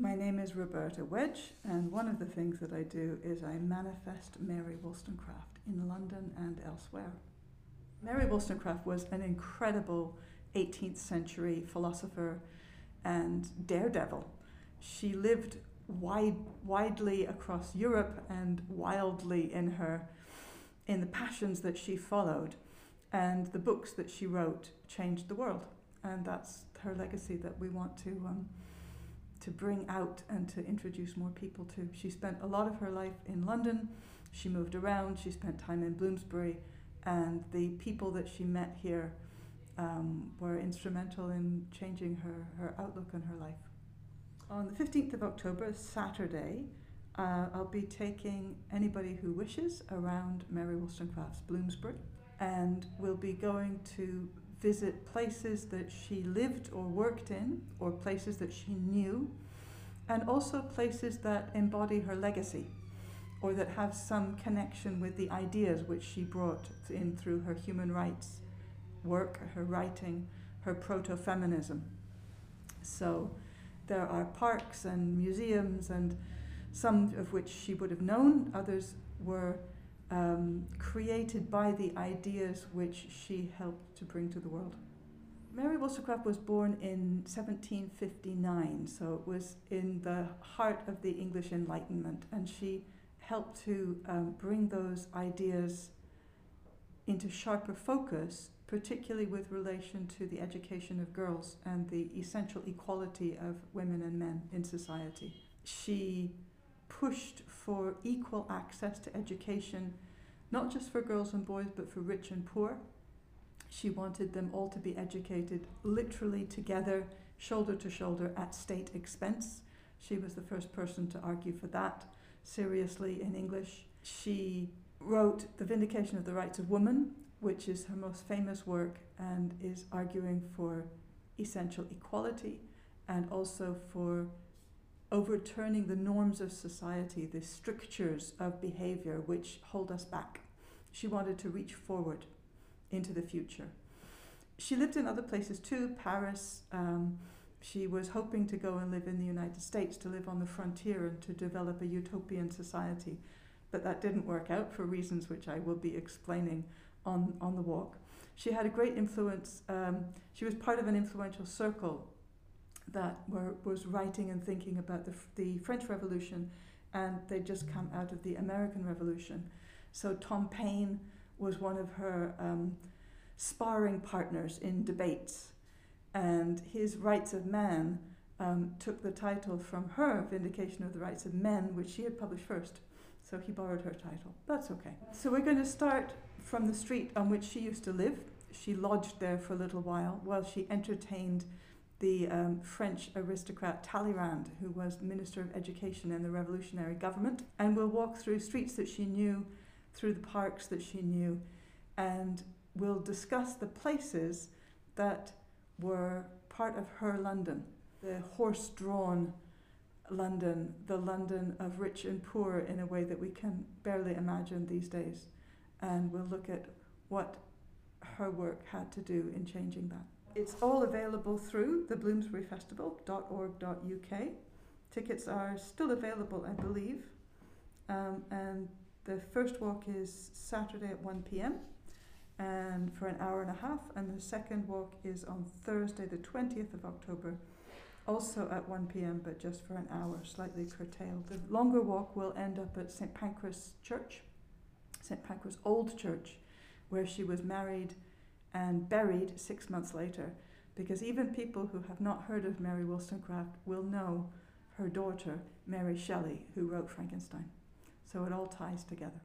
My name is Roberta Wedge, and one of the things that I do is I manifest Mary Wollstonecraft in London and elsewhere. Mary Wollstonecraft was an incredible 18th century philosopher and daredevil. She lived wide, widely across Europe and wildly in her in the passions that she followed and the books that she wrote changed the world and that's her legacy that we want to um, to bring out and to introduce more people to. She spent a lot of her life in London. She moved around. She spent time in Bloomsbury, and the people that she met here um, were instrumental in changing her, her outlook on her life. On the 15th of October, Saturday, uh, I'll be taking anybody who wishes around Mary Wollstonecraft's Bloomsbury, and we'll be going to visit places that she lived or worked in, or places that she knew, and also places that embody her legacy or that have some connection with the ideas which she brought in through her human rights work, her writing, her proto feminism. So there are parks and museums, and some of which she would have known, others were um, created by the ideas which she helped to bring to the world. Mary Wollstonecraft was born in 1759, so it was in the heart of the English Enlightenment, and she helped to um, bring those ideas into sharper focus, particularly with relation to the education of girls and the essential equality of women and men in society. She pushed for equal access to education, not just for girls and boys, but for rich and poor. She wanted them all to be educated literally together, shoulder to shoulder, at state expense. She was the first person to argue for that seriously in English. She wrote The Vindication of the Rights of Woman, which is her most famous work and is arguing for essential equality and also for overturning the norms of society, the strictures of behavior which hold us back. She wanted to reach forward into the future. She lived in other places too, Paris. Um, she was hoping to go and live in the United States, to live on the frontier and to develop a utopian society. But that didn't work out for reasons which I will be explaining on, on the walk. She had a great influence. Um, she was part of an influential circle that were, was writing and thinking about the, the French Revolution, and they'd just come out of the American Revolution. So Tom Paine was one of her um, sparring partners in debates, and his Rights of Man um, took the title from her Vindication of the Rights of Men, which she had published first. So he borrowed her title. That's okay. So we're going to start from the street on which she used to live. She lodged there for a little while while she entertained the um, French aristocrat Talleyrand, who was Minister of Education in the revolutionary government. And we'll walk through streets that she knew, through the parks that she knew, and we'll discuss the places that were part of her London, the horse drawn London, the London of rich and poor in a way that we can barely imagine these days. And we'll look at what her work had to do in changing that. It's all available through the bloomsburyfestival.org.uk. Tickets are still available, I believe. Um, and the first walk is Saturday at 1 pm and for an hour and a half, and the second walk is on Thursday, the 20th of October, also at 1 pm, but just for an hour, slightly curtailed. The longer walk will end up at St. Pancras Church, St. Pancras Old Church, where she was married and buried six months later, because even people who have not heard of Mary Wollstonecraft will know her daughter, Mary Shelley, who wrote Frankenstein. So it all ties together.